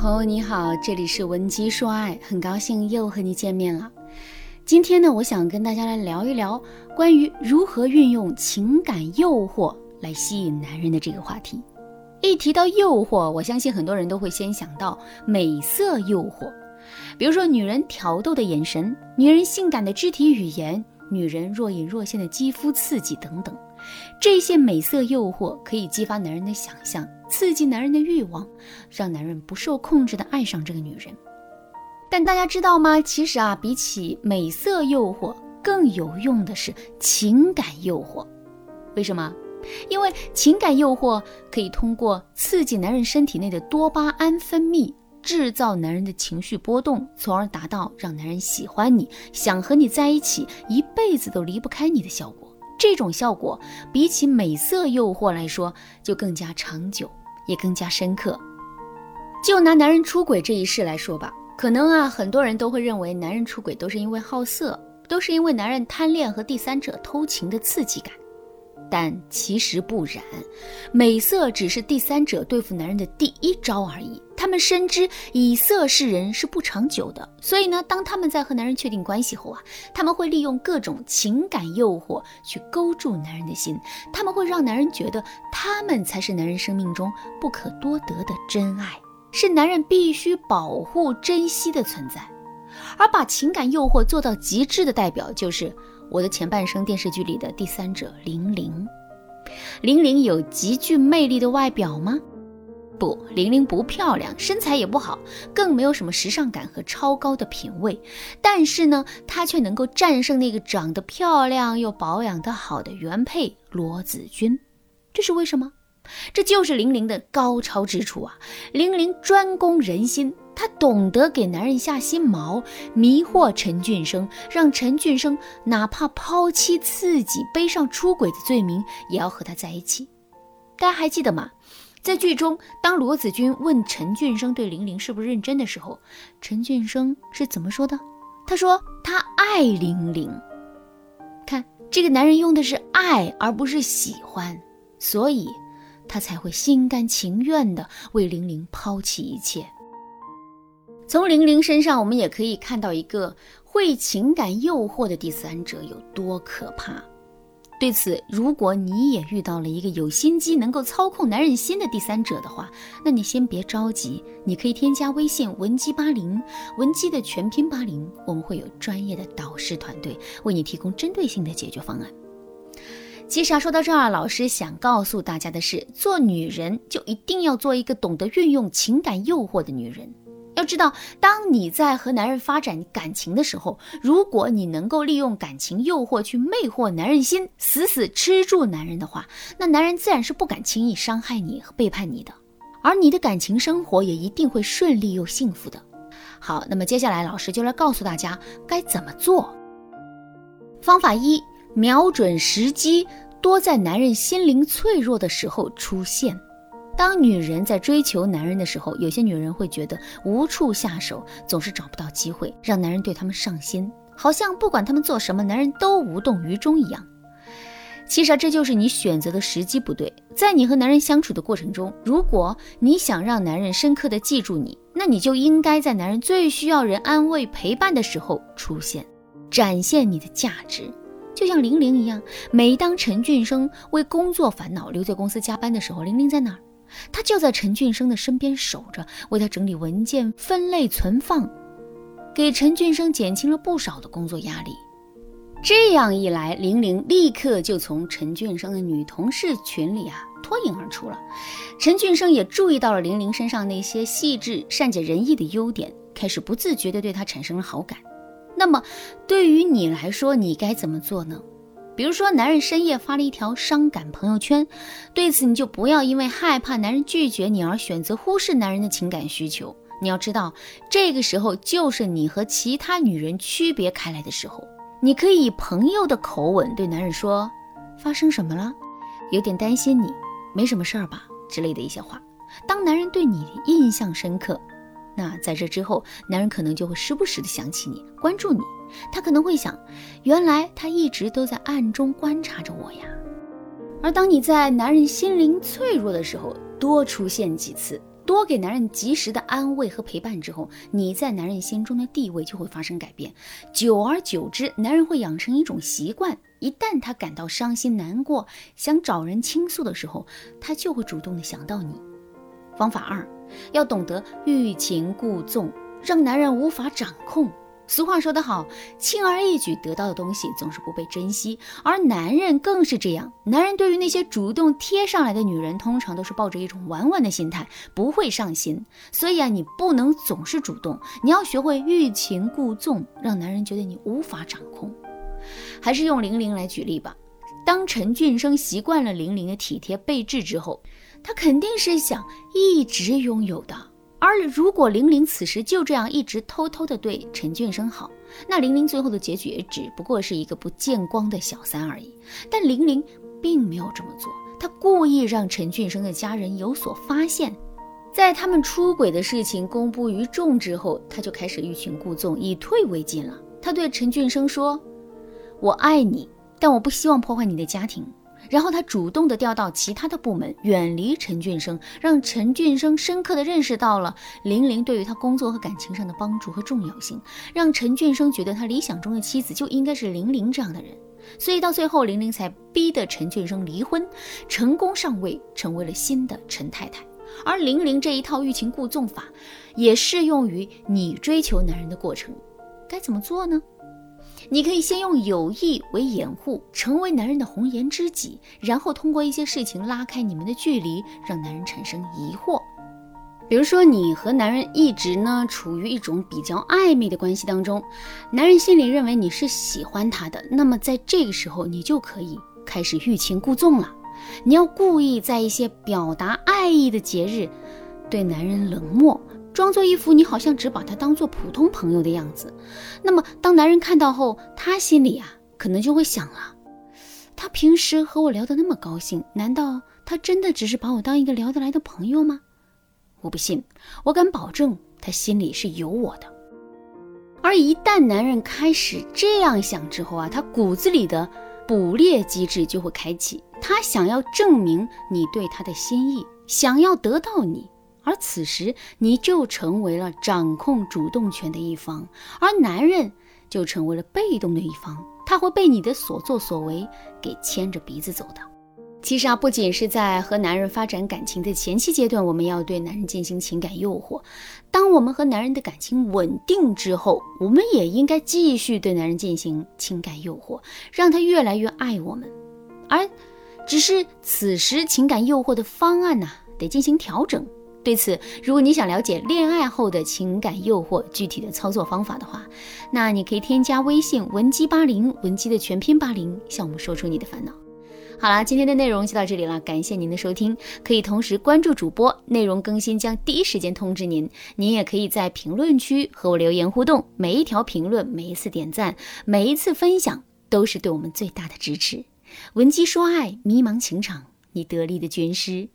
朋友你好，这里是文姬说爱，很高兴又和你见面了。今天呢，我想跟大家来聊一聊关于如何运用情感诱惑来吸引男人的这个话题。一提到诱惑，我相信很多人都会先想到美色诱惑，比如说女人挑逗的眼神，女人性感的肢体语言，女人若隐若现的肌肤刺激等等。这些美色诱惑可以激发男人的想象，刺激男人的欲望，让男人不受控制的爱上这个女人。但大家知道吗？其实啊，比起美色诱惑，更有用的是情感诱惑。为什么？因为情感诱惑可以通过刺激男人身体内的多巴胺分泌，制造男人的情绪波动，从而达到让男人喜欢你，想和你在一起，一辈子都离不开你的效果。这种效果比起美色诱惑来说，就更加长久，也更加深刻。就拿男人出轨这一事来说吧，可能啊，很多人都会认为男人出轨都是因为好色，都是因为男人贪恋和第三者偷情的刺激感。但其实不然，美色只是第三者对付男人的第一招而已。他们深知以色示人是不长久的，所以呢，当他们在和男人确定关系后啊，他们会利用各种情感诱惑去勾住男人的心，他们会让男人觉得他们才是男人生命中不可多得的真爱，是男人必须保护珍惜的存在。而把情感诱惑做到极致的代表就是。我的前半生电视剧里的第三者玲玲，玲玲有极具魅力的外表吗？不，玲玲不漂亮，身材也不好，更没有什么时尚感和超高的品味。但是呢，她却能够战胜那个长得漂亮又保养得好的原配罗子君，这是为什么？这就是玲玲的高超之处啊！玲玲专攻人心。她懂得给男人下心锚，迷惑陈俊生，让陈俊生哪怕抛妻刺己、背上出轨的罪名，也要和她在一起。大家还记得吗？在剧中，当罗子君问陈俊生对玲玲是不是认真的时候，陈俊生是怎么说的？他说他爱玲玲。看，这个男人用的是爱，而不是喜欢，所以他才会心甘情愿的为玲玲抛弃一切。从玲玲身上，我们也可以看到一个会情感诱惑的第三者有多可怕。对此，如果你也遇到了一个有心机、能够操控男人心的第三者的话，那你先别着急，你可以添加微信文姬八零，文姬的全拼八零，我们会有专业的导师团队为你提供针对性的解决方案。其实啊，说到这儿，老师想告诉大家的是，做女人就一定要做一个懂得运用情感诱惑的女人。要知道，当你在和男人发展感情的时候，如果你能够利用感情诱惑去魅惑男人心，死死吃住男人的话，那男人自然是不敢轻易伤害你和背叛你的，而你的感情生活也一定会顺利又幸福的。好，那么接下来老师就来告诉大家该怎么做。方法一：瞄准时机，多在男人心灵脆弱的时候出现。当女人在追求男人的时候，有些女人会觉得无处下手，总是找不到机会让男人对他们上心，好像不管他们做什么，男人都无动于衷一样。其实啊，这就是你选择的时机不对。在你和男人相处的过程中，如果你想让男人深刻的记住你，那你就应该在男人最需要人安慰陪伴的时候出现，展现你的价值。就像玲玲一样，每当陈俊生为工作烦恼留在公司加班的时候，玲玲在哪儿？他就在陈俊生的身边守着，为他整理文件、分类存放，给陈俊生减轻了不少的工作压力。这样一来，玲玲立刻就从陈俊生的女同事群里啊脱颖而出了。陈俊生也注意到了玲玲身上那些细致、善解人意的优点，开始不自觉地对她产生了好感。那么，对于你来说，你该怎么做呢？比如说，男人深夜发了一条伤感朋友圈，对此你就不要因为害怕男人拒绝你而选择忽视男人的情感需求。你要知道，这个时候就是你和其他女人区别开来的时候。你可以以朋友的口吻对男人说：“发生什么了？有点担心你，没什么事儿吧？”之类的一些话。当男人对你印象深刻，那在这之后，男人可能就会时不时的想起你，关注你。他可能会想，原来他一直都在暗中观察着我呀。而当你在男人心灵脆弱的时候多出现几次，多给男人及时的安慰和陪伴之后，你在男人心中的地位就会发生改变。久而久之，男人会养成一种习惯：一旦他感到伤心难过，想找人倾诉的时候，他就会主动的想到你。方法二，要懂得欲擒故纵，让男人无法掌控。俗话说得好，轻而易举得到的东西总是不被珍惜，而男人更是这样。男人对于那些主动贴上来的女人，通常都是抱着一种玩玩的心态，不会上心。所以啊，你不能总是主动，你要学会欲擒故纵，让男人觉得你无法掌控。还是用玲玲来举例吧。当陈俊生习惯了玲玲的体贴备至之后，他肯定是想一直拥有的。而如果玲玲此时就这样一直偷偷的对陈俊生好，那玲玲最后的结局也只不过是一个不见光的小三而已。但玲玲并没有这么做，她故意让陈俊生的家人有所发现，在他们出轨的事情公布于众之后，她就开始欲擒故纵，以退为进了。她对陈俊生说：“我爱你，但我不希望破坏你的家庭。”然后他主动的调到其他的部门，远离陈俊生，让陈俊生深刻的认识到了玲玲对于他工作和感情上的帮助和重要性，让陈俊生觉得他理想中的妻子就应该是玲玲这样的人。所以到最后，玲玲才逼得陈俊生离婚，成功上位，成为了新的陈太太。而玲玲这一套欲擒故纵法，也适用于你追求男人的过程。该怎么做呢？你可以先用友谊为掩护，成为男人的红颜知己，然后通过一些事情拉开你们的距离，让男人产生疑惑。比如说，你和男人一直呢处于一种比较暧昧的关系当中，男人心里认为你是喜欢他的，那么在这个时候，你就可以开始欲擒故纵了。你要故意在一些表达爱意的节日，对男人冷漠。装作一副你好像只把他当做普通朋友的样子，那么当男人看到后，他心里啊可能就会想了：他平时和我聊得那么高兴，难道他真的只是把我当一个聊得来的朋友吗？我不信，我敢保证他心里是有我的。而一旦男人开始这样想之后啊，他骨子里的捕猎机制就会开启，他想要证明你对他的心意，想要得到你。而此时，你就成为了掌控主动权的一方，而男人就成为了被动的一方，他会被你的所作所为给牵着鼻子走的。其实啊，不仅是在和男人发展感情的前期阶段，我们要对男人进行情感诱惑；当我们和男人的感情稳定之后，我们也应该继续对男人进行情感诱惑，让他越来越爱我们。而只是此时情感诱惑的方案呢，得进行调整。对此，如果你想了解恋爱后的情感诱惑具体的操作方法的话，那你可以添加微信文姬八零，文姬的全拼八零，向我们说出你的烦恼。好了，今天的内容就到这里了，感谢您的收听。可以同时关注主播，内容更新将第一时间通知您。您也可以在评论区和我留言互动，每一条评论、每一次点赞、每一次分享，都是对我们最大的支持。文姬说爱，迷茫情场，你得力的军师。